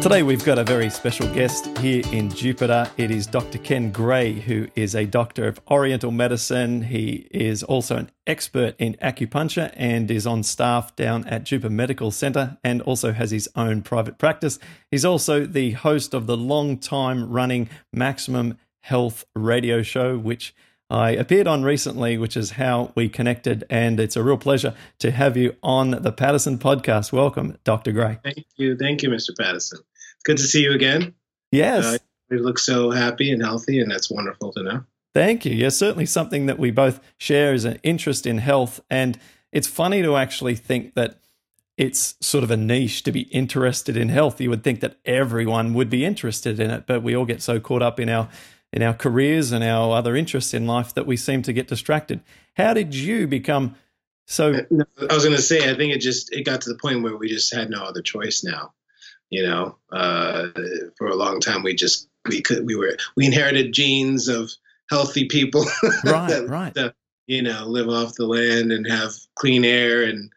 Today, we've got a very special guest here in Jupiter. It is Dr. Ken Gray, who is a doctor of Oriental medicine. He is also an expert in acupuncture and is on staff down at Jupiter Medical Center and also has his own private practice. He's also the host of the long time running Maximum Health radio show, which I appeared on recently, which is how we connected. And it's a real pleasure to have you on the Paddison podcast. Welcome, Dr. Gray. Thank you. Thank you, Mr. Patterson. good to see you again. Yes. Uh, you look so happy and healthy, and that's wonderful to know. Thank you. Yeah, certainly something that we both share is an interest in health. And it's funny to actually think that it's sort of a niche to be interested in health. You would think that everyone would be interested in it, but we all get so caught up in our in our careers and our other interests in life that we seem to get distracted. How did you become so I was going to say I think it just it got to the point where we just had no other choice now. You know, uh, for a long time we just we could we were we inherited genes of healthy people, right? that, right. That, you know, live off the land and have clean air, and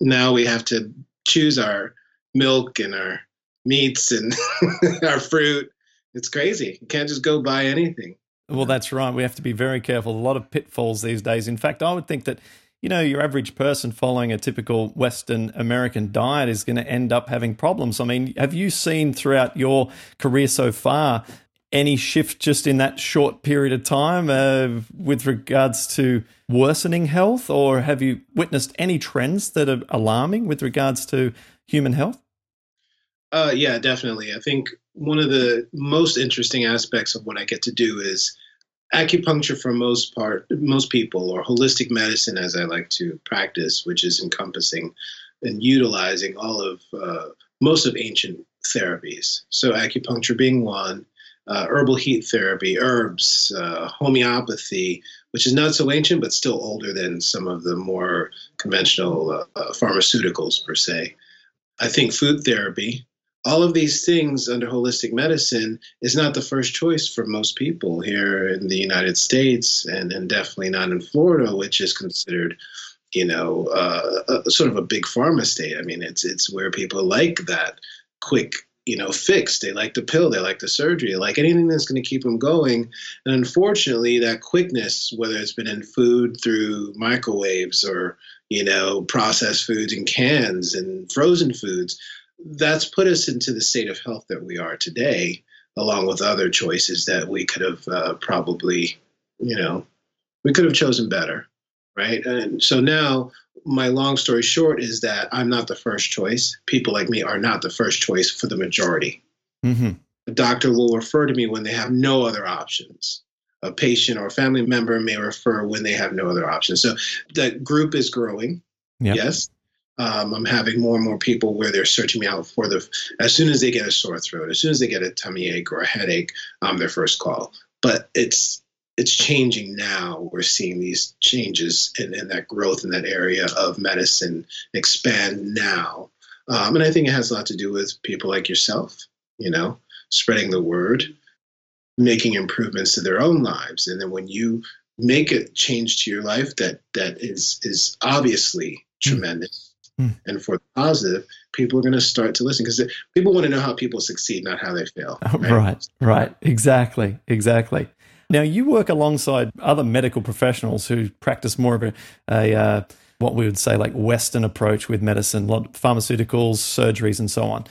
now we have to choose our milk and our meats and our fruit. It's crazy. You can't just go buy anything. Well, that's right. We have to be very careful. A lot of pitfalls these days. In fact, I would think that you know, your average person following a typical Western American diet is going to end up having problems. I mean, have you seen throughout your career so far any shift just in that short period of time uh, with regards to worsening health, or have you witnessed any trends that are alarming with regards to human health? Uh, yeah, definitely. I think one of the most interesting aspects of what I get to do is acupuncture for most part most people or holistic medicine as i like to practice which is encompassing and utilizing all of uh, most of ancient therapies so acupuncture being one uh, herbal heat therapy herbs uh, homeopathy which is not so ancient but still older than some of the more conventional uh, pharmaceuticals per se i think food therapy all of these things under holistic medicine is not the first choice for most people here in the United States, and, and definitely not in Florida, which is considered, you know, uh, a, sort of a big pharma state. I mean, it's it's where people like that quick, you know, fix. They like the pill, they like the surgery, they like anything that's going to keep them going. And unfortunately, that quickness, whether it's been in food through microwaves or you know, processed foods in cans and frozen foods that's put us into the state of health that we are today, along with other choices that we could have uh, probably, you know, we could have chosen better, right? And so now, my long story short is that I'm not the first choice. People like me are not the first choice for the majority. Mm-hmm. The doctor will refer to me when they have no other options. A patient or a family member may refer when they have no other options. So that group is growing. Yep. Yes, um, I'm having more and more people where they're searching me out for the as soon as they get a sore throat, as soon as they get a tummy ache or a headache, I'm their first call. But it's it's changing now. We're seeing these changes and, and that growth in that area of medicine expand now. Um, and I think it has a lot to do with people like yourself, you know, spreading the word, making improvements to their own lives. And then when you make a change to your life that that is is obviously mm. tremendous Mm. And for the positive, people are going to start to listen because people want to know how people succeed, not how they fail. Right? right, right. Exactly, exactly. Now, you work alongside other medical professionals who practice more of a, a uh, what we would say like Western approach with medicine, pharmaceuticals, surgeries, and so on.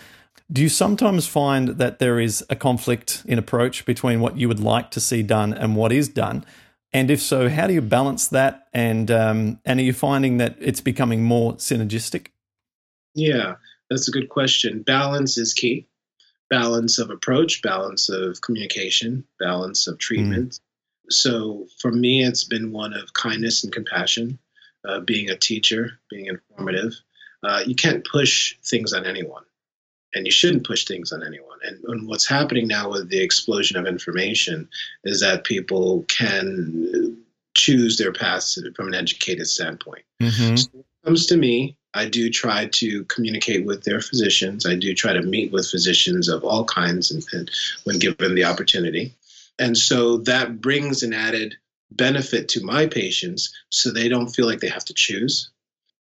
Do you sometimes find that there is a conflict in approach between what you would like to see done and what is done? And if so, how do you balance that? And um, and are you finding that it's becoming more synergistic? Yeah, that's a good question. Balance is key. Balance of approach, balance of communication, balance of treatment. Mm. So for me, it's been one of kindness and compassion, uh, being a teacher, being informative, uh, you can't push things on anyone and you shouldn't push things on anyone. And, and, what's happening now with the explosion of information is that people can choose their paths from an educated standpoint. Mm-hmm. So comes to me, I do try to communicate with their physicians. I do try to meet with physicians of all kinds and, and when given the opportunity. And so that brings an added benefit to my patients so they don't feel like they have to choose.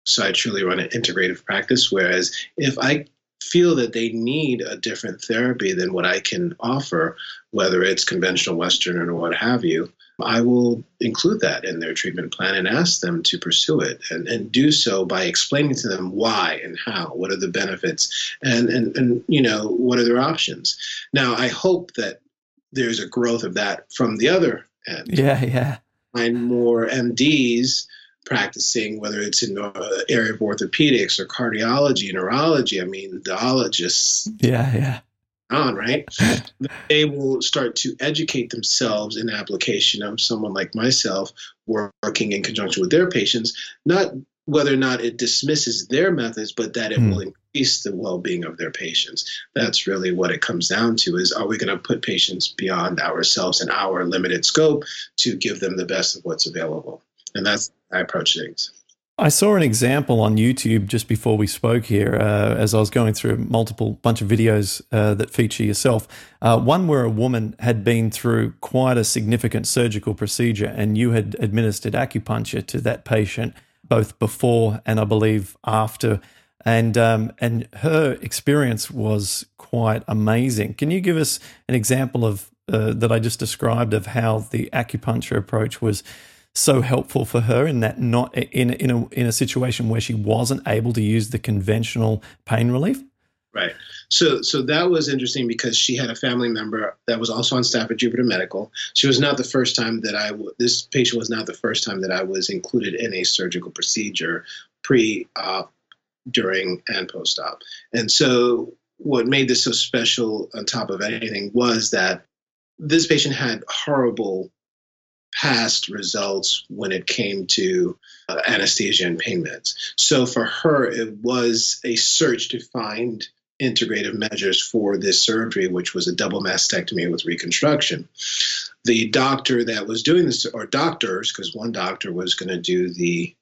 So I truly run an integrative practice. Whereas if I feel that they need a different therapy than what I can offer, whether it's conventional Western or what have you, I will include that in their treatment plan and ask them to pursue it and, and do so by explaining to them why and how, what are the benefits, and, and, and you know, what are their options. Now, I hope that there's a growth of that from the other end. Yeah, yeah. Find more MDs practicing, whether it's in the area of orthopedics or cardiology, neurology. I mean, neurologists. Yeah, yeah. On right, they will start to educate themselves in application of someone like myself working in conjunction with their patients, not whether or not it dismisses their methods, but that it mm. will increase the well-being of their patients. That's really what it comes down to: is are we going to put patients beyond ourselves and our limited scope to give them the best of what's available? And that's I approach things. I saw an example on YouTube just before we spoke here, uh, as I was going through multiple bunch of videos uh, that feature yourself. Uh, one where a woman had been through quite a significant surgical procedure, and you had administered acupuncture to that patient both before and I believe after, and um, and her experience was quite amazing. Can you give us an example of uh, that I just described of how the acupuncture approach was? So helpful for her in that not in in a in a situation where she wasn't able to use the conventional pain relief. Right. So so that was interesting because she had a family member that was also on staff at Jupiter Medical. She was not the first time that I this patient was not the first time that I was included in a surgical procedure pre-op, uh, during, and post-op. And so what made this so special on top of anything was that this patient had horrible past results when it came to uh, anesthesia and pain meds. So for her, it was a search to find integrative measures for this surgery, which was a double mastectomy with reconstruction. The doctor that was doing this, or doctors, because one doctor was going to do the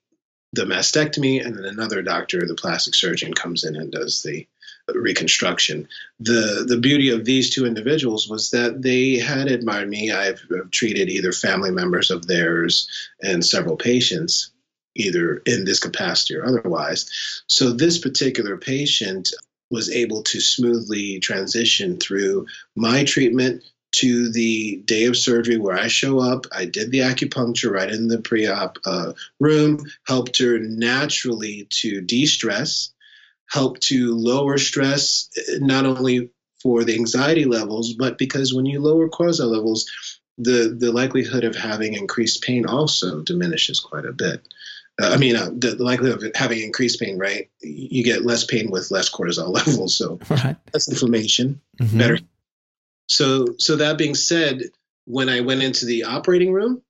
the mastectomy, and then another doctor, the plastic surgeon, comes in and does the reconstruction. The the beauty of these two individuals was that they had admired me. I've, I've treated either family members of theirs and several patients, either in this capacity or otherwise. So this particular patient was able to smoothly transition through my treatment to the day of surgery where I show up. I did the acupuncture right in the pre op uh, room, helped her naturally to de stress help to lower stress, not only for the anxiety levels, but because when you lower cortisol levels, the, the likelihood of having increased pain also diminishes quite a bit. Uh, I mean, uh, the, the, likelihood of having increased pain, right? You get less pain with less cortisol levels, so right. less inflammation, mm-hmm. better. So, so that being said, when I went into the operating room,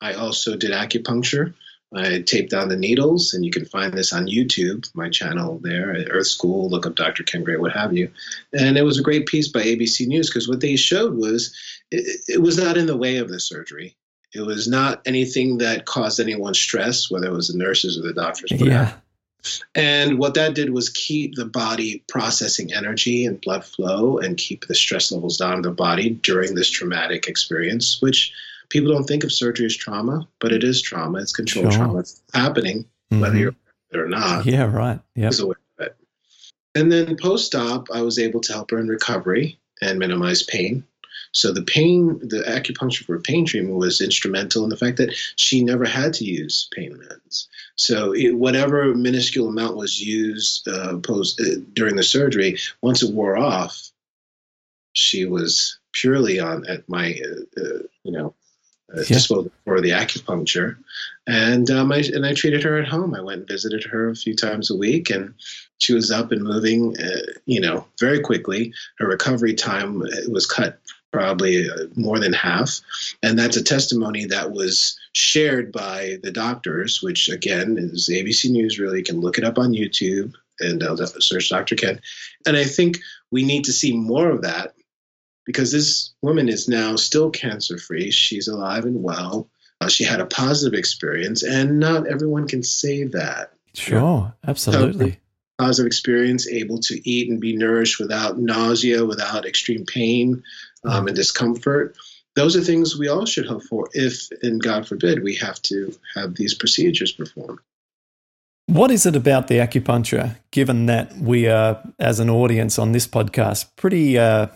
I also did acupuncture. I taped down the needles, and you can find this on YouTube, my channel there at Earth School. Look up Dr. Ken Gray, what have you. And it was a great piece by ABC News because what they showed was it, it, was not in the way of the surgery. It was not anything that caused anyone stress, whether it was the nurses or the doctors. Yeah. And what that did was keep the body processing energy and blood flow and keep the stress levels down in the body during this traumatic experience, which people don't think of surgery as trauma, but it is trauma. It's controlled sure. trauma. It's happening, mm-hmm. whether you're or not. Yeah, right. Yeah. And then post op, I was able to help her in recovery and minimize pain. So the pain, the acupuncture for pain treatment was instrumental in the fact that she never had to use pain meds. So it, whatever minuscule amount was used uh, post uh, during the surgery, once it wore off, she was purely on at my uh, uh you know uh, yeah. disposal for the acupuncture, and um, I and I treated her at home. I went and visited her a few times a week, and she was up and moving, uh, you know, very quickly. Her recovery time uh, was cut probably uh, more than half, and that's a testimony that was shared by the doctors, which again is ABC News. Really, you can look it up on YouTube. and I'll search Dr. Ken. And I think we need to see more of that because this woman is now still cancer free. She's alive and well. Uh, she had a positive experience, and not everyone can say that. Sure, absolutely. So, positive experience, able to eat and be nourished without nausea, without extreme pain um, and discomfort. Those are things we all should hope for if, and God forbid, we have to have these procedures performed. What is it about the acupuncture, given that we are, as an audience on this podcast, pretty uh,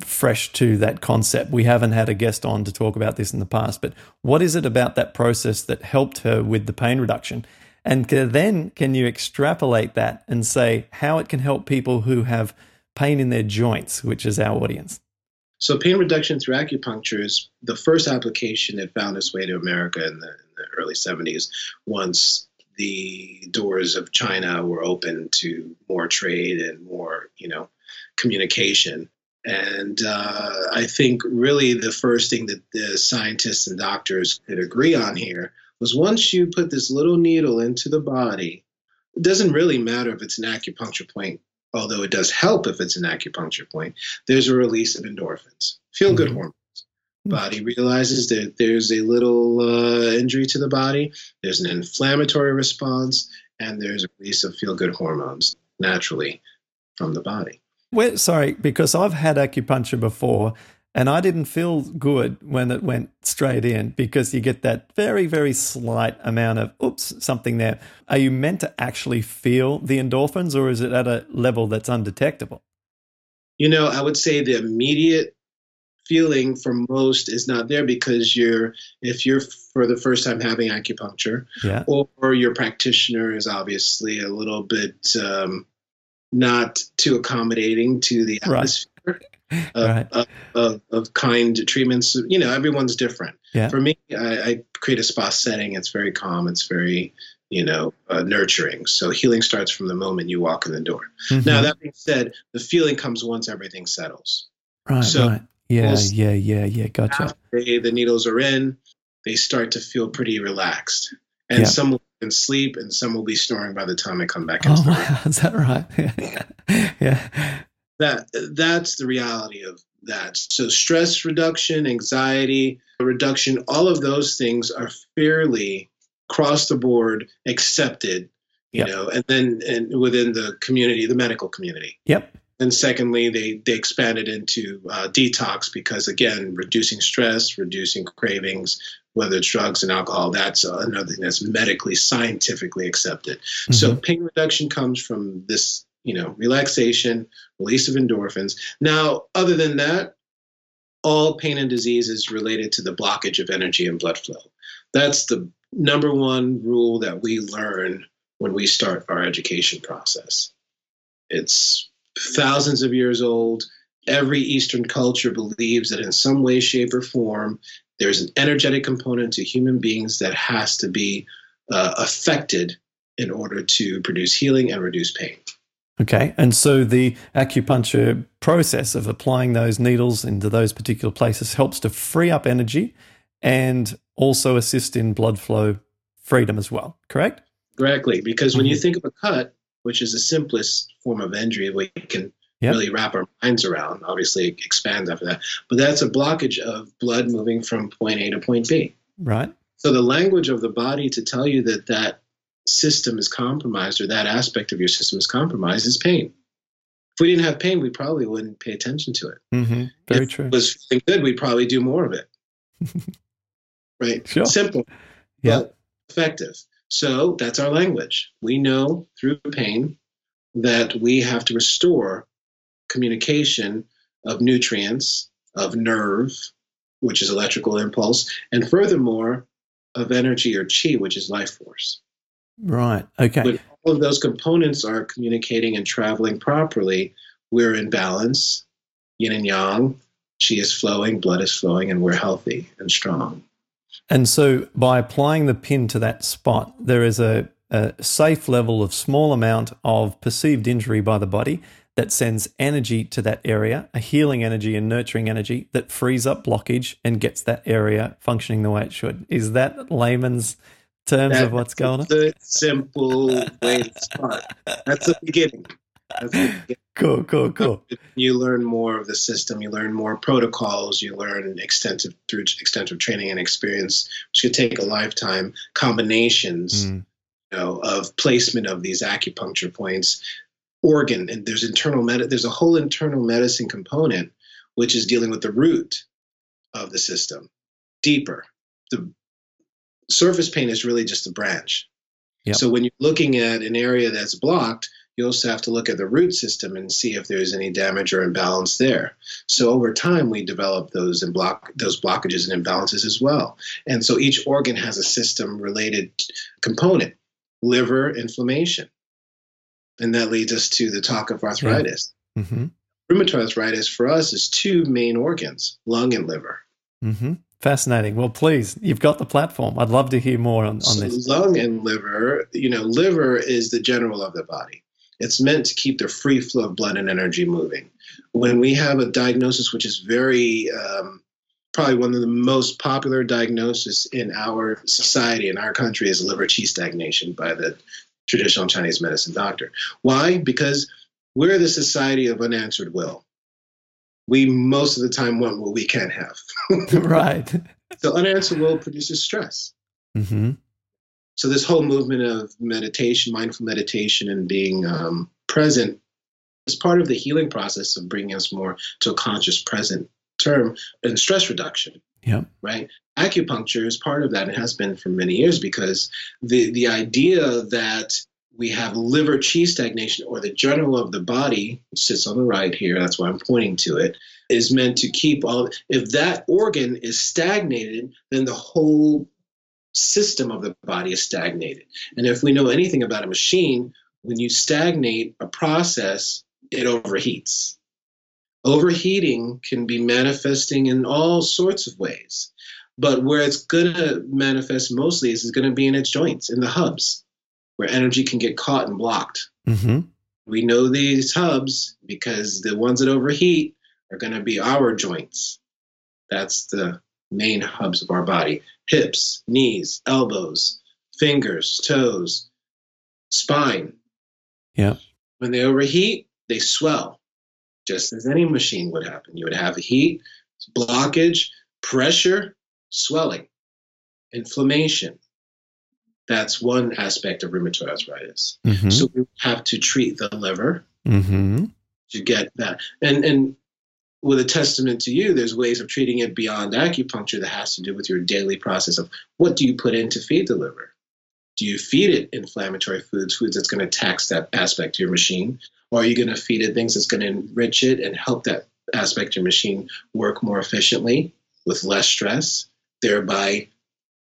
fresh to that concept? We haven't had a guest on to talk about this in the past, but what is it about that process that helped her with the pain reduction? And then can you extrapolate that and say how it can help people who have pain in their joints, which is our audience? So, pain reduction through acupuncture is the first application that found its way to America in the, in the early 70s once the doors of China were open to more trade and more, you know, communication. And uh, I think really the first thing that the scientists and doctors could agree on here was once you put this little needle into the body, it doesn't really matter if it's an acupuncture point, although it does help if it's an acupuncture point. There's a release of endorphins, feel good mm-hmm. hormones. Body realizes that there's a little uh, injury to the body, there's an inflammatory response, and there's a release of feel good hormones naturally from the body. Well, sorry, because I've had acupuncture before and I didn't feel good when it went straight in because you get that very, very slight amount of, oops, something there. Are you meant to actually feel the endorphins or is it at a level that's undetectable? You know, I would say the immediate feeling for most is not there because you're, if you're for the first time having acupuncture, yeah. or, or your practitioner is obviously a little bit um, not too accommodating to the atmosphere. Right of, right. of, of, of, kind treatments. You know, everyone's different. Yeah. For me, I, I, create a spa setting. It's very calm. It's very, you know, uh, nurturing. So healing starts from the moment you walk in the door. Mm-hmm. Now, that being said, the feeling comes once everything settles. Right. So right. Yeah. We'll yeah. Yeah. Yeah. Gotcha. They, the needles are in. They start to feel pretty relaxed, and yeah. some can sleep, and some will be snoring by the time I come back. Oh, wow. Is that right? yeah. yeah that that's the reality of that. So stress reduction, anxiety reduction, all of those things are fairly across the board accepted, you yep. know, and then and within the community, the medical community. Yep. And secondly, they they expanded into uh, detox because again, reducing stress, reducing cravings, whether it's drugs and alcohol, that's another thing that's medically, scientifically accepted. Mm-hmm. So pain reduction comes from this you know, relaxation, release of endorphins. Now, other than that, all pain and disease is related to the blockage of energy and blood flow. That's the number one rule that we learn when we start our education process. It's thousands of years old. Every Eastern culture believes that in some way, shape, or form, there's an energetic component to human beings that has to be uh, affected in order to produce healing and reduce pain. Okay. And so the acupuncture process of applying those needles into those particular places helps to free up energy and also assist in blood flow freedom as well, correct? Correctly. Because when you mm-hmm. think of a cut, which is the simplest form of injury we can yep. really wrap our minds around, obviously it expands after that. But that's a blockage of blood moving from point A to point B. Right. So the language of the body to tell you that that system is compromised or that aspect of your system is compromised is pain. If we didn't have pain, we probably wouldn't pay attention to it. Mm-hmm. Very if true. It was feeling good, we'd probably do more of it. right? Sure. Simple, yeah. effective. So that's our language. We know through pain that we have to restore communication of nutrients, of nerve, which is electrical impulse, and furthermore, of energy or chi, which is life force. Right. Okay. When all of those components are communicating and traveling properly, we're in balance, yin and yang. Chi is flowing, blood is flowing, and we're healthy and strong. And so, by applying the pin to that spot, there is a, a safe level of small amount of perceived injury by the body that sends energy to that area, a healing energy and nurturing energy that frees up blockage and gets that area functioning the way it should. Is that layman's terms of what's going on? Good, simple way to start. That's the beginning. That's the beginning. Cool, cool, cool. You learn more of the system. You learn more protocols. You learn extensive through extensive training and experience, which could take a lifetime. Combinations, Mm, you know, of placement of these acupuncture points, organ, and there's internal med- There's a whole internal medicine component, which is dealing with the root of the system, deeper. The surface pain is really just a branch. Yep. So when you're looking at an area that's blocked, you also have to look at the root system and see if there's any damage or imbalance there. So over time, we develop those and block those blockages and imbalances as well. And so each organ has a system-related component: liver inflammation, and that leads us to the talk of arthritis. hmm Rheumatoid arthritis for us is two main organs: lung and liver. hmm Fascinating. Well, please, you've got the platform. I'd love to hear more on, on So this. lung and liver, you know, liver is the general of the body. It's meant to keep the free flow of blood and energy moving. When we have a diagnosis, which is very, um, probably one of the most popular diagnoses in our society, in our country, is liver qi stagnation by the traditional Chinese medicine doctor. Why? Because we're the society of unanswered will. We most of the time want what we can't have. right. so unanswered will produces stress. hmm So this whole movement of meditation, mindful meditation, and being um, present is part of the healing process of bringing us more to a conscious present term and stress reduction. Yep. Right. Acupuncture is part of that and has been for many years because the the idea that we have liver chi stagnation or the general of the body sits on the right here that's why i'm pointing to it is meant to keep all if that organ is stagnated then the whole system of the body is stagnated and if we know anything about a machine when you stagnate a process it overheats overheating can be manifesting in all sorts of ways but where it's going to manifest mostly is, is going to be in its joints in the hubs where energy can get caught and blocked hmm we know these hubs because the ones that overheat are going to be our joints. That's the main hubs of our body hips, knees, elbows, fingers, toes, spine. Yeah. When they overheat, they swell, just as any machine would happen. You would have heat, blockage, pressure, swelling, inflammation. That's one aspect of rheumatoid arthritis. hmm So we have to treat the liver hmm to get that. And and with a testament to you, there's ways of treating it beyond acupuncture that has to do with your daily process of what do you put in to feed the liver? Do you feed it inflammatory foods, foods that's going to tax that aspect of your machine? Or are you going to feed it things that's going to enrich it and help that aspect of your machine work more efficiently with less stress, thereby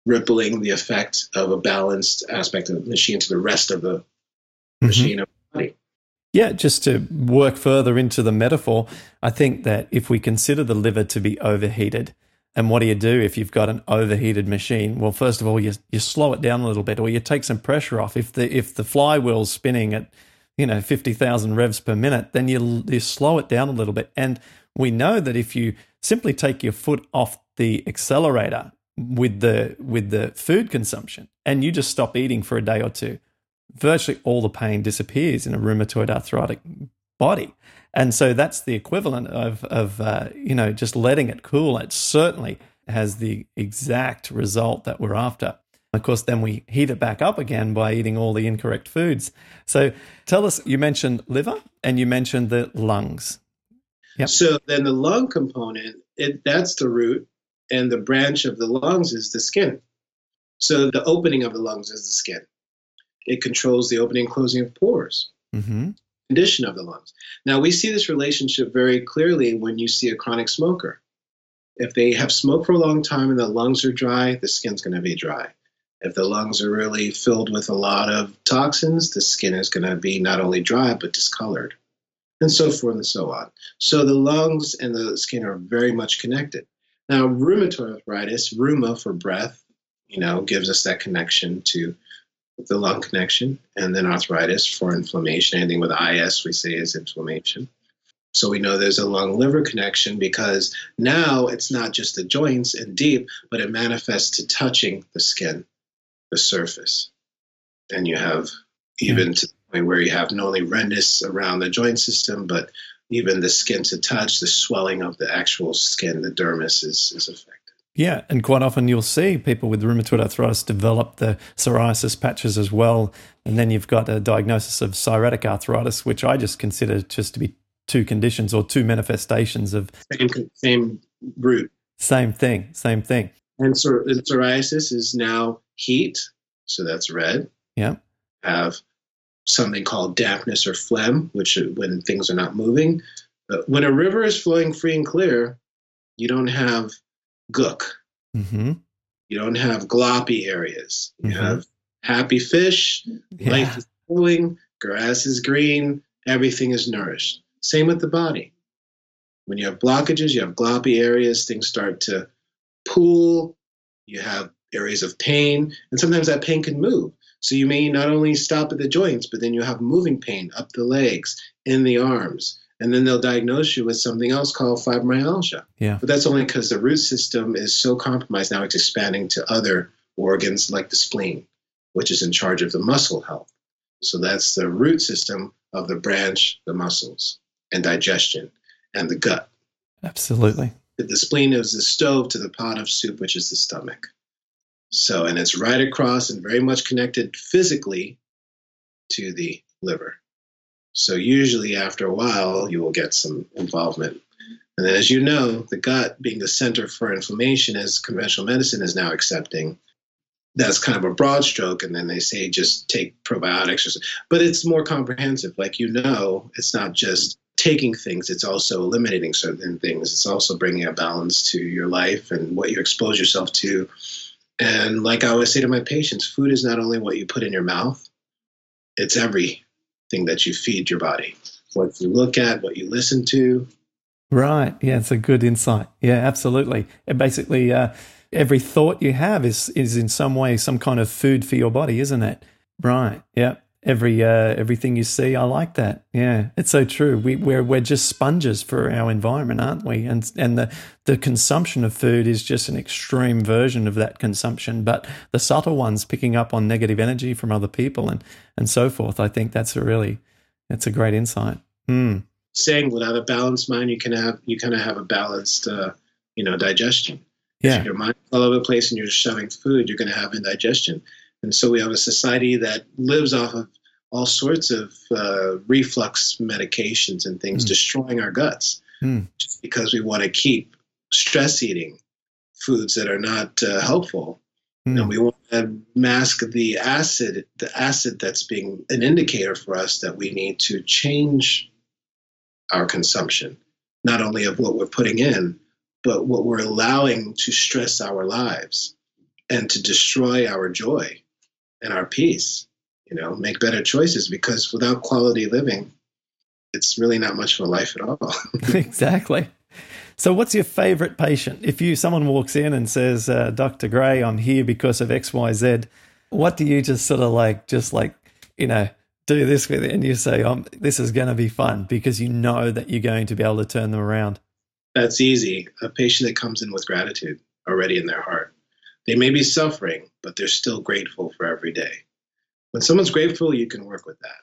rippling the effect of a balanced aspect of the machine to the rest of the Mm-hmm. machine of the body? Yeah, just to work further into the metaphor, I think that if we consider the liver to be overheated, and what do you do if you've got an overheated machine? Well, first of all, you you slow it down a little bit, or you take some pressure off. If the if the flywheel's spinning at you know fifty thousand revs per minute, then you you slow it down a little bit. And we know that if you simply take your foot off the accelerator with the with the food consumption, and you just stop eating for a day or two, virtually all the pain disappears in a rheumatoid arthritic body. And so that's the equivalent of, of uh, you know, just letting it cool. It certainly has the exact result that we're after. Of course, then we heat it back up again by eating all the incorrect foods. So tell us, you mentioned liver and you mentioned the lungs. Yep. So then the lung component, it, that's the root, and the branch of the lungs is the skin. So the opening of the lungs is the skin. It controls the opening and closing of pores, Mm-hmm. Condition of the lungs. Now we see this relationship very clearly when you see a chronic smoker. If they have smoked for a long time and the lungs are dry, the skin's going to be dry. If the lungs are really filled with a lot of toxins, the skin is going to be not only dry but discolored, and so forth and so on. So the lungs and the skin are very much connected. Now, rheumatoid arthritis, rheuma for breath, you know, gives us that connection to the lung connection, and then arthritis for inflammation. Anything with IS, we say is inflammation. So we know there's a lung liver connection because now it's not just the joints and deep, but it manifests to touching the skin. the surface. And you have even to the point where you have not only redness around the joint system, but even the skin to touch, the swelling of the actual skin, the dermis is, is affected. Yeah, and quite often you'll see people with rheumatoid arthritis develop the psoriasis patches as well. And then you've got a diagnosis of psoriatic arthritis, which I just consider just to be two conditions or two manifestations of same, same root. Same thing, same thing. And psoriasis is now heat, so that's red. Yeah. Have something called dampness or phlegm, which when things are not moving. But when a river is flowing free and clear, you don't have gook. Mm-hmm. You don't have gloppy areas. You mm-hmm. have happy fish, yeah. life is flowing, grass is green, everything is nourished. Same with the body. When you have blockages, you have gloppy areas, things start to pool, you have areas of pain, and sometimes that pain can move. So you may not only stop at the joints, but then you have moving pain up the legs, in the arms, and then they'll diagnose you with something else called fibromyalgia. Yeah. But that's only because the root system is so compromised now it's expanding to other organs like the spleen, which is in charge of the muscle health. So that's the root system of the branch, the muscles, and digestion, and the gut. Absolutely. The spleen is the stove to the pot of soup, which is the stomach. So, and it's right across and very much connected physically to the liver. So, usually after a while, you will get some involvement. And then, as you know, the gut being the center for inflammation, as conventional medicine is now accepting, that's kind of a broad stroke. And then they say just take probiotics, or but it's more comprehensive. Like you know, it's not just taking things, it's also eliminating certain things. It's also bringing a balance to your life and what you expose yourself to and like I always say to my patients, food is not only what you put in your mouth, it's everything that you feed your body. What you look at, what you listen to. Right. Yeah, it's a good insight. Yeah, absolutely. And basically, uh, every thought you have is is in some way some kind of food for your body, isn't it? Right. Yeah every uh, everything you see. I like that. Yeah, it's so true. We, we're we're just sponges for our environment, aren't we? And and the the consumption of food is just an extreme version of that consumption. But the subtle ones, picking up on negative energy from other people and and so forth. I think that's a really that's a great insight. Mm. Saying without a balanced mind, you can have you kind of have a balanced uh, you know digestion. Yeah. If your mind's all over the place and you're shoving food, you're going to have indigestion. And so we have a society that lives off of all sorts of uh, reflux medications and things mm. destroying our guts mm. just because we want to keep stress eating foods that are not uh, helpful. Mm. And we want to mask the acid, the acid that's being an indicator for us that we need to change our consumption, not only of what we're putting in, but what we're allowing to stress our lives and to destroy our joy and our peace. You know, make better choices because without quality living, it's really not much of a life at all. exactly. So, what's your favorite patient? If you someone walks in and says, uh, "Dr. Gray, I'm here because of X, Y, Z," what do you just sort of like, just like, you know, do this with it, and you say, um, "This is going to be fun," because you know that you're going to be able to turn them around. That's easy. A patient that comes in with gratitude already in their heart. They may be suffering, but they're still grateful for every day. When someone's grateful, you can work with that.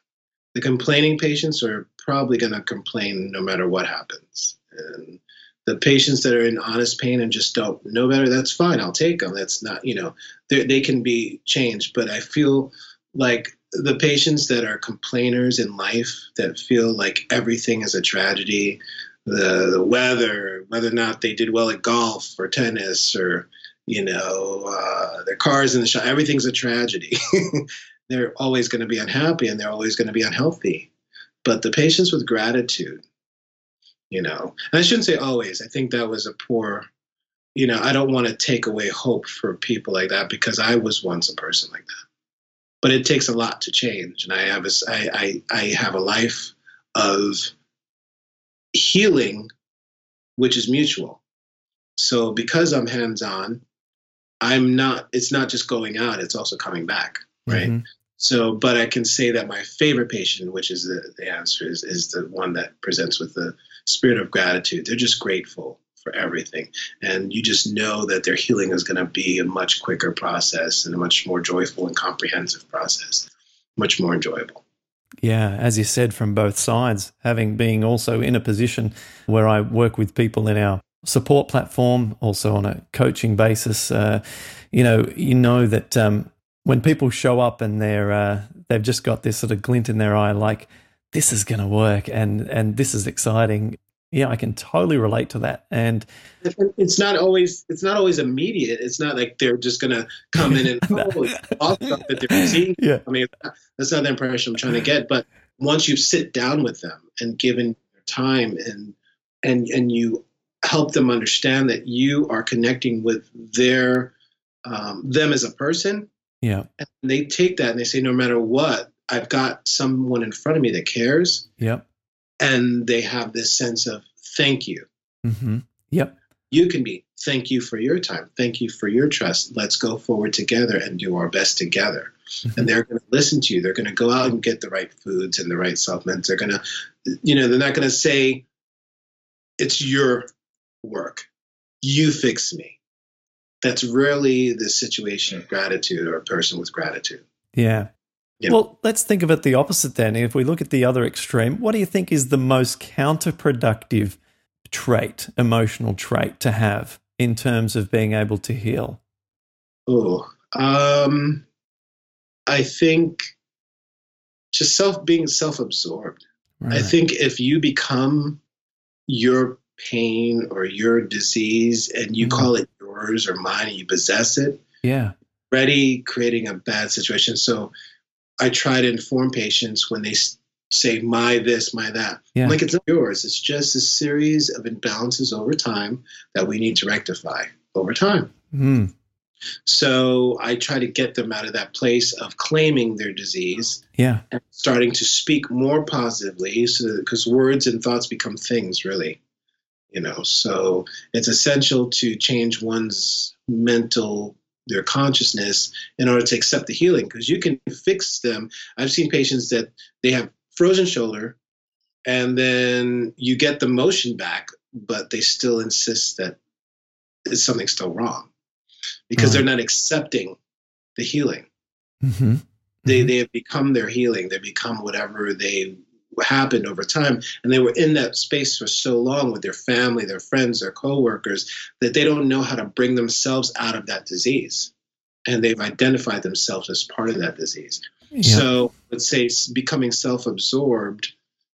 The complaining patients are probably going to complain no matter what happens. And the patients that are in honest pain and just don't know better, that's fine. I'll take them. That's not, you know, they can be changed. But I feel like the patients that are complainers in life that feel like everything is a tragedy, the, the weather, whether or not they did well at golf or tennis or you know, uh, their cars in the shop, everything's a tragedy. they're always going to be unhappy and they're always going to be unhealthy. But the patients with gratitude, you know, and I shouldn't say always, I think that was a poor, you know, I don't want to take away hope for people like that because I was once a person like that. But it takes a lot to change. And I have a, I, I, I have a life of healing, which is mutual. So because I'm hands on, I'm not, it's not just going out, it's also coming back. Right. Mm-hmm. So, but I can say that my favorite patient, which is the, the answer, is, is the one that presents with the spirit of gratitude. They're just grateful for everything. And you just know that their healing is going to be a much quicker process and a much more joyful and comprehensive process, much more enjoyable. Yeah, as you said, from both sides, having being also in a position where I work with people in our support platform, also on a coaching basis, uh, you know, you know that um, when people show up and they're uh, they've just got this sort of glint in their eye, like this is going to work and and this is exciting. Yeah, I can totally relate to that. And it's not always it's not always immediate. It's not like they're just going to come in and oh, it's awesome that they're seeing. Yeah, I mean that's not the impression I'm trying to get. But once you sit down with them and given time and and and you help them understand that you are connecting with their um, them as a person. Yeah, and they take that and they say, no matter what, I've got someone in front of me that cares. Yep. And they have this sense of thank you. Mm-hmm. Yep. You can be thank you for your time. Thank you for your trust. Let's go forward together and do our best together. Mm-hmm. And they're going to listen to you. They're going to go out and get the right foods and the right supplements. They're going to, you know, they're not going to say, it's your work. You fix me. That's rarely the situation of gratitude or a person with gratitude. Yeah. Yeah. Well, let's think of it the opposite then. If we look at the other extreme, what do you think is the most counterproductive trait, emotional trait to have in terms of being able to heal? Oh, um, I think just self being self-absorbed. Right. I think if you become your pain or your disease and you mm. call it yours or mine and you possess it, yeah, ready creating a bad situation. So I try to inform patients when they say my this, my that. Yeah. like it's not yours. It's just a series of imbalances over time that we need to rectify over time. Mm. So I try to get them out of that place of claiming their disease, yeah, and starting to speak more positively, so because words and thoughts become things, really, you know. So it's essential to change one's mental their consciousness in order to accept the healing because you can fix them. I've seen patients that they have frozen shoulder and then you get the motion back, but they still insist that something's still wrong because they're not accepting the healing. Mm-hmm. They, mm-hmm. they have become their healing. They become whatever they happened over time and they were in that space for so long with their family their friends their coworkers that they don't know how to bring themselves out of that disease. And they've identified themselves as part of that disease. Yeah. so let's say becoming self-absorbed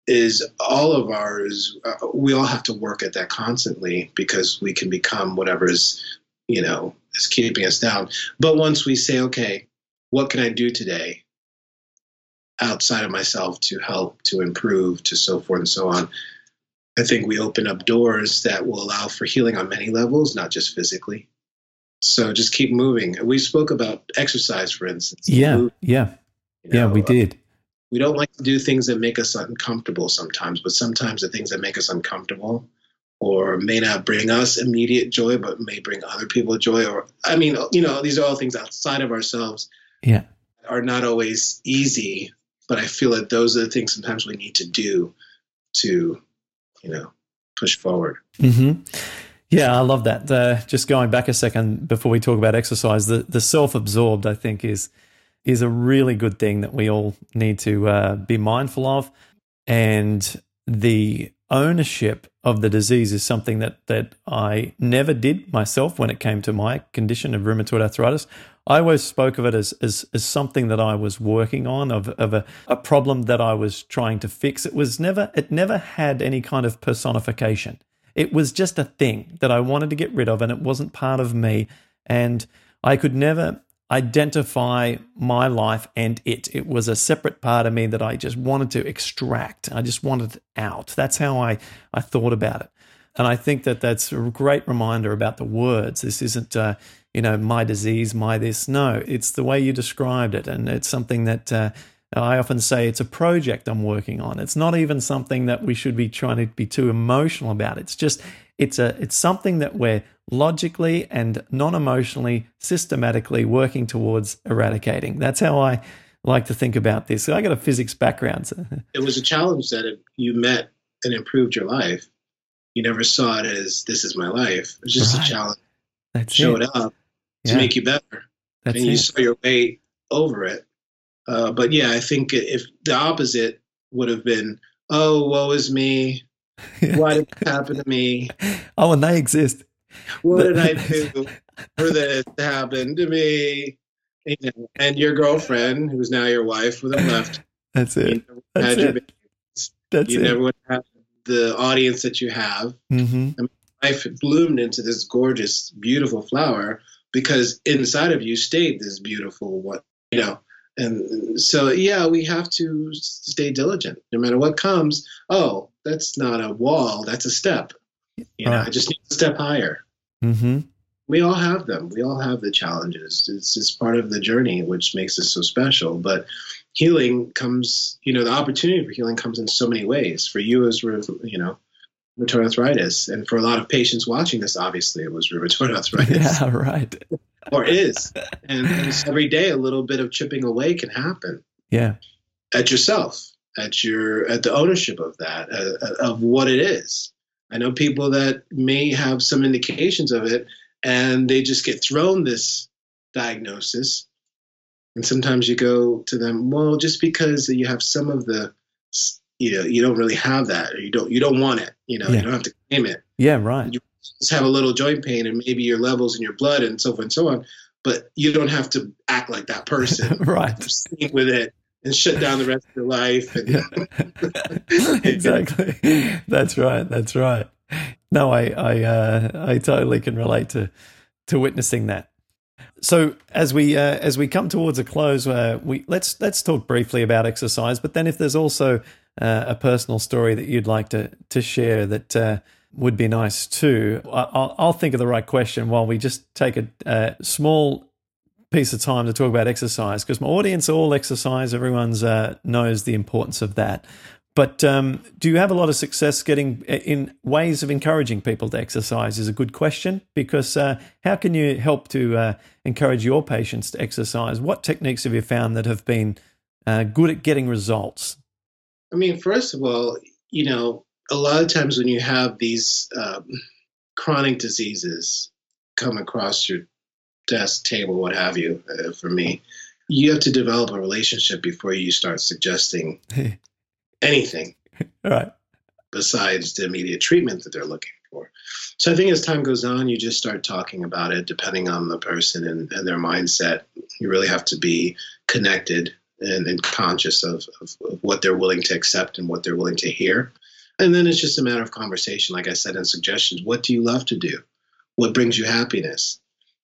is all of ours uh, we all have to work at that constantly because we can become whatever is you know is keeping us down. But once we say okay what can i do today outside of myself to help, to improve, to so forth and so on. I think we open up doors that will allow for healing on many levels, not just physically. So just keep moving. We spoke about exercise, for instance. Yeah, Move, yeah, you know, yeah. We uh, did. we don't like to do things that make us uncomfortable sometimes, but sometimes the things that make us uncomfortable or may not bring us immediate joy, but may bring other people joy. Or I mean, you know, these are all things outside of ourselves. Yeah, are not always easy but I feel that those are the things sometimes we need to do to, you know, push forward. Mm-hmm. Yeah, I love that. Uh, just going back a second before we talk about exercise, the the self absorbed, I think, is is a really good thing that we all need to uh, be mindful of, and the ownership of the disease is something that that I never did myself when it came to my condition of rheumatoid arthritis. I always spoke of it as, as, as something that I was working on, of, of a, a problem that I was trying to fix. It was never, it never had any kind of personification. It was just a thing that I wanted to get rid of, and it wasn't part of me. And I could never identify my life and it. It was a separate part of me that I just wanted to extract. I just wanted it out. That's how I, I thought about it. And I think that that's a great reminder about the words. This isn't, uh, you know, my disease, my this. No, it's the way you described it. And it's something that uh, I often say it's a project I'm working on. It's not even something that we should be trying to be too emotional about. It's just, it's a, it's something that we're logically and non-emotionally, systematically working towards eradicating. That's how I like to think about this. I got a physics background. So. It was a challenge that you met and improved your life You never saw it as this is my life. It was just Right. a challenge. That's Showed it. up to Yeah, make you better, that's and you it. saw your way over it. Uh, but yeah, I think if the opposite would have been, oh, woe is me. Why did this happen to me? oh, and they exist. What did I do for this to happen to me? You know, and your girlfriend, who's now your wife, with have left. That's it. That's it. That's you it. never would have the audience that you have. hmm Life bloomed into this gorgeous, beautiful flower because inside of you stayed this beautiful what you know. And so, yeah, we have to stay diligent, no matter what comes. Oh, that's not a wall; that's a step. You know. I just need to step higher. hmm we all have them. We all have the challenges. It's it's part of the journey, which makes it so special. But healing comes, you know, the opportunity for healing comes in so many ways. For you, as you know, rheumatoid arthritis, and for a lot of patients watching this, obviously, it was rheumatoid arthritis, Yeah, right. Or is. And, and every day, a little bit of chipping away can happen Yeah. at yourself, at your at the ownership of that, uh, of what it is. I know people that may have some indications of it, and they just get thrown this diagnosis. And sometimes you go to them, well, just because you have some of the, you know, you don't really have that, or you don't you don't want it, you know, Yeah. you don't have to claim it. Yeah, right. Just have a little joint pain, and maybe your levels in your blood, and so forth and so on. But you don't have to act like that person right. proceed with it and shut down the rest of your life. And, Yeah. exactly. That's right. That's right. No, I I uh, I totally can relate to to witnessing that. So as we uh, as we come towards a close, uh, we let's let's talk briefly about exercise. But then, if there's also uh, a personal story that you'd like to to share, that uh, would be nice too. I'll, I'll think of the right question while we just take a, a small piece of time to talk about exercise because my audience all exercise. Everyone's uh, knows the importance of that. But um, do you have a lot of success getting in ways of encouraging people to exercise? Is a good question because uh, how can you help to uh, encourage your patients to exercise? What techniques have you found that have been uh, good at getting results? I mean, first of all, you know, a lot of times when you have these um, chronic diseases come across your desk, table, what have you, uh, for me, you have to develop a relationship before you start suggesting anything All right. besides the immediate treatment that they're looking for. So I think as time goes on, you just start talking about it depending on the person and, and their mindset. You really have to be connected and, and conscious of, of, of what they're willing to accept and what they're willing to hear. And then it's just a matter of conversation, like I said, and suggestions. What do you love to do? What brings you happiness?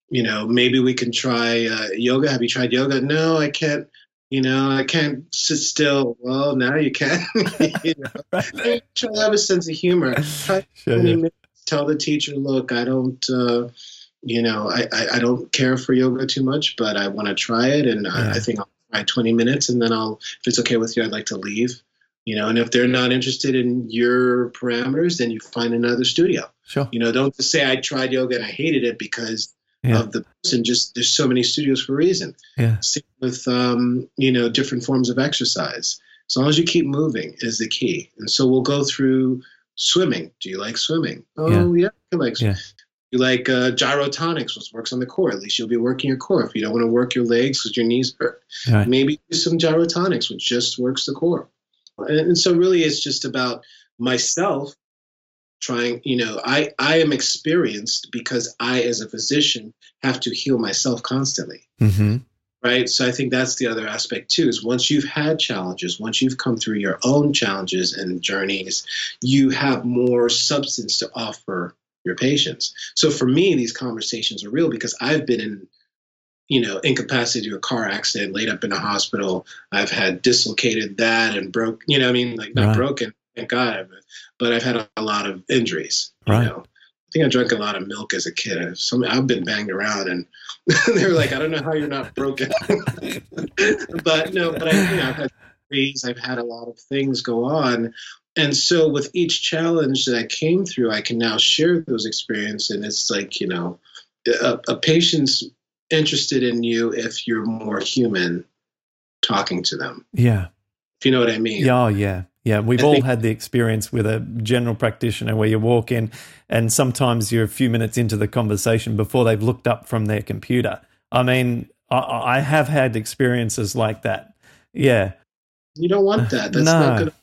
You know, maybe we can try uh, yoga. Have you tried yoga? No, I can't. You know, I can't sit still. Well, now you can. you know? Right. try to have a sense of humor. Try Sure, yeah. minutes, tell the teacher, look, I don't, uh, you know, I, I, I don't care for yoga too much, but I want to try it. And I, I think I'll try 20 minutes and then I'll, if it's okay with you, I'd like to leave. You know, and if they're not interested in your parameters, then you find another studio. Sure. You know, don't just say I tried yoga and I hated it because Yeah. of the person. Just there's so many studios for a reason. Yeah. Same with um, you know different forms of exercise. As long as you keep moving is the key. And so we'll go through swimming. Do you like swimming? Oh yeah, I like Yeah. You like uh, gyrotonics, which works on the core. At least you'll be working your core. If you don't want to work your legs because your knees hurt, Right. maybe do some gyrotonics, which just works the core. And, so really, it's just about myself trying. You know, I I am experienced because I, as a physician, have to heal myself constantly Mm-hmm. right so i think that's the other aspect too is once you've had challenges once you've come through your own challenges and journeys you have more substance to offer your patients so for me these conversations are real because i've been in you know incapacitated due to a car accident laid up in a hospital i've had dislocated that and broke you know i mean like not Right. broken thank god but i've had a, lot of injuries you Right. know I think I drank a lot of milk as a kid. Some I've been banged around, and they were like, "I don't know how you're not broken." but no, but I, you know, I've had injuries. I've had a lot of things go on, and so with each challenge that I came through, I can now share those experiences, and it's like you know, a, a patient's interested in you if you're more human talking to them. Yeah. If you know what I mean. Yeah. Oh, yeah. Yeah, we've I all think- had the experience with a general practitioner where you walk in and sometimes you're a few minutes into the conversation before they've looked up from their computer. I mean, I, I have had experiences like that. Yeah. You don't want that. That's No. not going to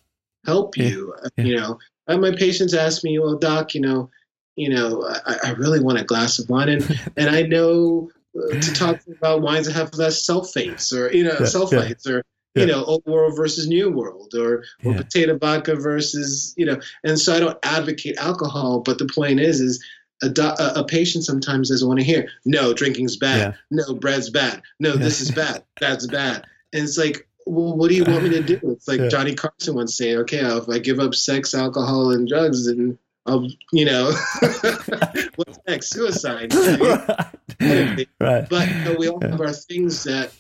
help you. Uh, Yeah. You know, Uh, my patients ask me, "Well, doc, you know, you know, I, I really want a glass of wine, and and I know to talk about wines that have less sulfates, or you know, Yeah, yeah. sulfites, or Yeah. you know, old world versus new world, or or Yeah. potato vodka versus you know. And so I don't advocate alcohol, but the point is, is a, do- a, a patient sometimes doesn't want to hear, no, drinking's bad. Yeah. No, bread's bad. No, Yeah. this is bad. That's bad. And it's like, well, what do you want me to do? It's like Yeah. Johnny Carson once say, okay, if I give up sex, alcohol, and drugs, then I'll, you know, what's next? Suicide. right. right. But you know, we all have our things that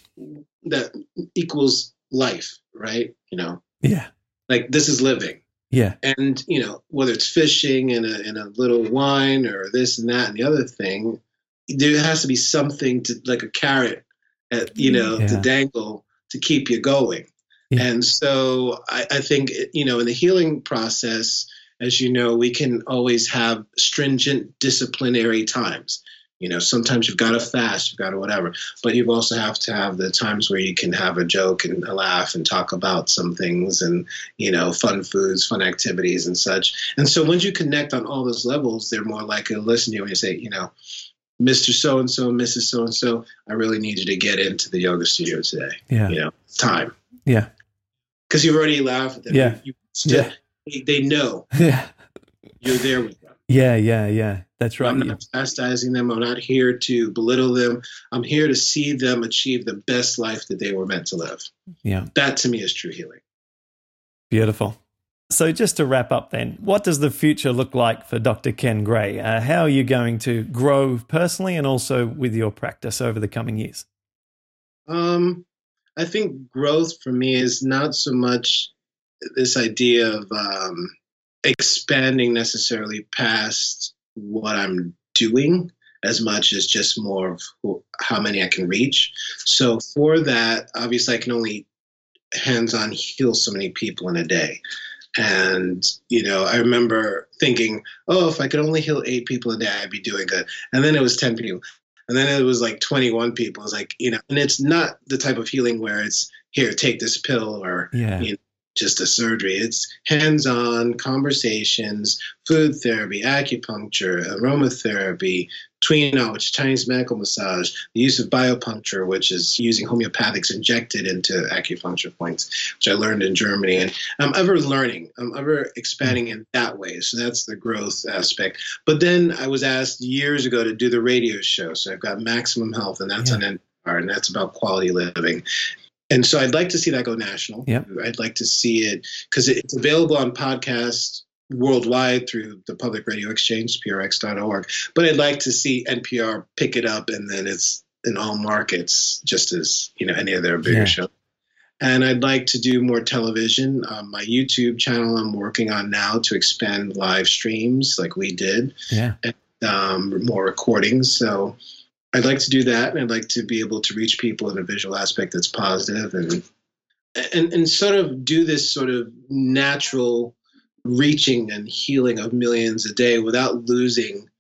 that equals life, right? You know, Yeah. like this is living. Yeah. And you know, whether it's fishing and a, and a little wine or this and that and the other thing, there has to be something to like a carrot, at, you know, Yeah. to dangle to keep you going. Yeah. And so I, I think you know, in the healing process, as you know, we can always have stringent disciplinary times. You know, sometimes you've got to fast, you've got to whatever, but you also have to have the times where you can have a joke and a laugh and talk about some things and you know, fun foods, fun activities, and such. And so once you connect on all those levels, they're more likely to listen to you when you say, you know, Mr. So and so, Mrs. So and so, I really need you to get into the yoga studio today. Yeah. You know, time Yeah. because you've already laughed at them. Yeah. You, you Yeah. They, know Yeah. you're there with them. Yeah. Yeah. Yeah. That's right. I'm not chastising them. I'm not here to belittle them. I'm here to see them achieve the best life that they were meant to live. Yeah. That to me is true healing. Beautiful. So, just to wrap up, then, what does the future look like for Dr. Ken Gray? Uh, how are you going to grow personally and also with your practice over the coming years? Um, I think growth for me is not so much this idea of um, expanding necessarily past what I'm doing as much as just more of who, how many I can reach. So for that, obviously, I can only hands-on heal so many people in a day. And you know, I remember thinking, "Oh, if I could only heal eight people a day, I'd be doing good." And then it was ten people, and then it was like 21 people. It's like, you know, and it's not the type of healing where it's here, take this pill or Yeah. you know, just a surgery. It's hands on conversations, food therapy, acupuncture, aromatherapy, Tuina, uh, which is Chinese medical massage, the use of biopuncture, which is using homeopathics injected into acupuncture points, which I learned in Germany. And I'm ever learning, I'm ever expanding in that way. So that's the growth aspect. But then I was asked years ago to do the radio show. So I've got Maximum Health, and that's Yeah. on NPR, and that's about quality living. And so I'd like to see that go national. Yep. I'd like to see it because it's available on podcast worldwide through the Public Radio Exchange, prx.org. But I'd like to see NPR pick it up and then it's in all markets, just as you know any of their bigger Yeah. shows. And I'd like to do more television. Um, my YouTube channel I'm working on now to expand live streams like we did Yeah. um, more recordings. So I'd like to do that, and I'd like to be able to reach people in a visual aspect that's positive, and and and sort of do this sort of natural reaching and healing of millions a day without losing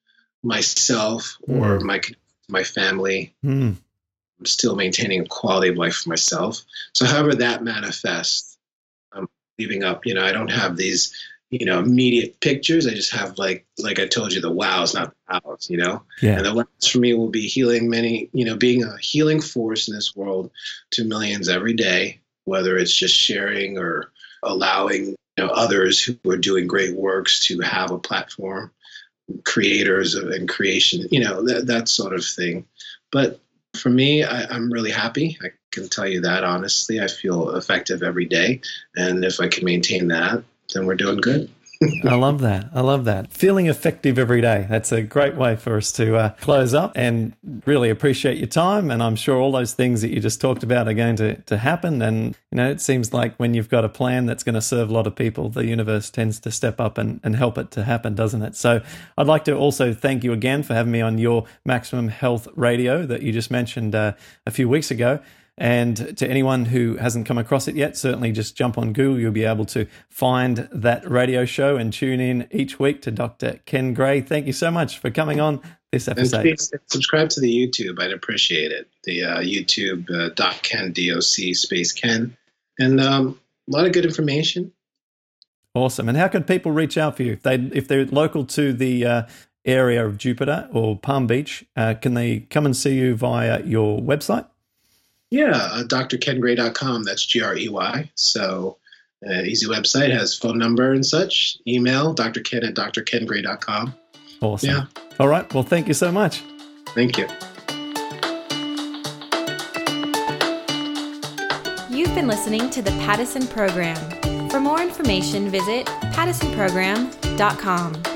myself or my my family. Mm. I'm still maintaining a quality of life for myself. So however that manifests, I'm leaving up. You know, I don't have these you know immediate pictures. I just have like like I told you, the wows, not the hows. You know. Yeah. And the last for me will be healing many, you know, being a healing force in this world to millions every day, whether it's just sharing or allowing you know, others who are doing great works to have a platform, creators of, and creation, you know, that, that sort of thing. But for me, I, I'm really happy. I can tell you that honestly. I feel effective every day. And if I can maintain that, then we're doing good. I love that. I love that. Feeling effective every day. That's a great way for us to uh, close up and really appreciate your time. And I'm sure all those things that you just talked about are going to, to happen. And, you know, it seems like when you've got a plan that's going to serve a lot of people, the universe tends to step up and, and help it to happen, doesn't it? So I'd like to also thank you again for having me on your Maximum Health Radio that you just mentioned uh, a few weeks ago. And to anyone who hasn't come across it yet, certainly just jump on Google. You'll be able to find that radio show and tune in each week to Dr. Ken Gray. Thank you so much for coming on this episode. And please subscribe to the YouTube. I'd appreciate it. The uh, YouTube uh, dot Ken doc space Ken, and um, a lot of good information. Awesome. And how can people reach out for you if they if they're local to the uh, area of Jupiter or Palm Beach? Uh, can they come and see you via your website? Yeah, uh, drkengray.com. That's G R E Y. So, uh, easy website has phone number and such. Email drken at drkengray.com. Awesome. Yeah. All right. Well, thank you so much. Thank you. You've been listening to the Paddison Program. For more information, visit paddisonprogram.com.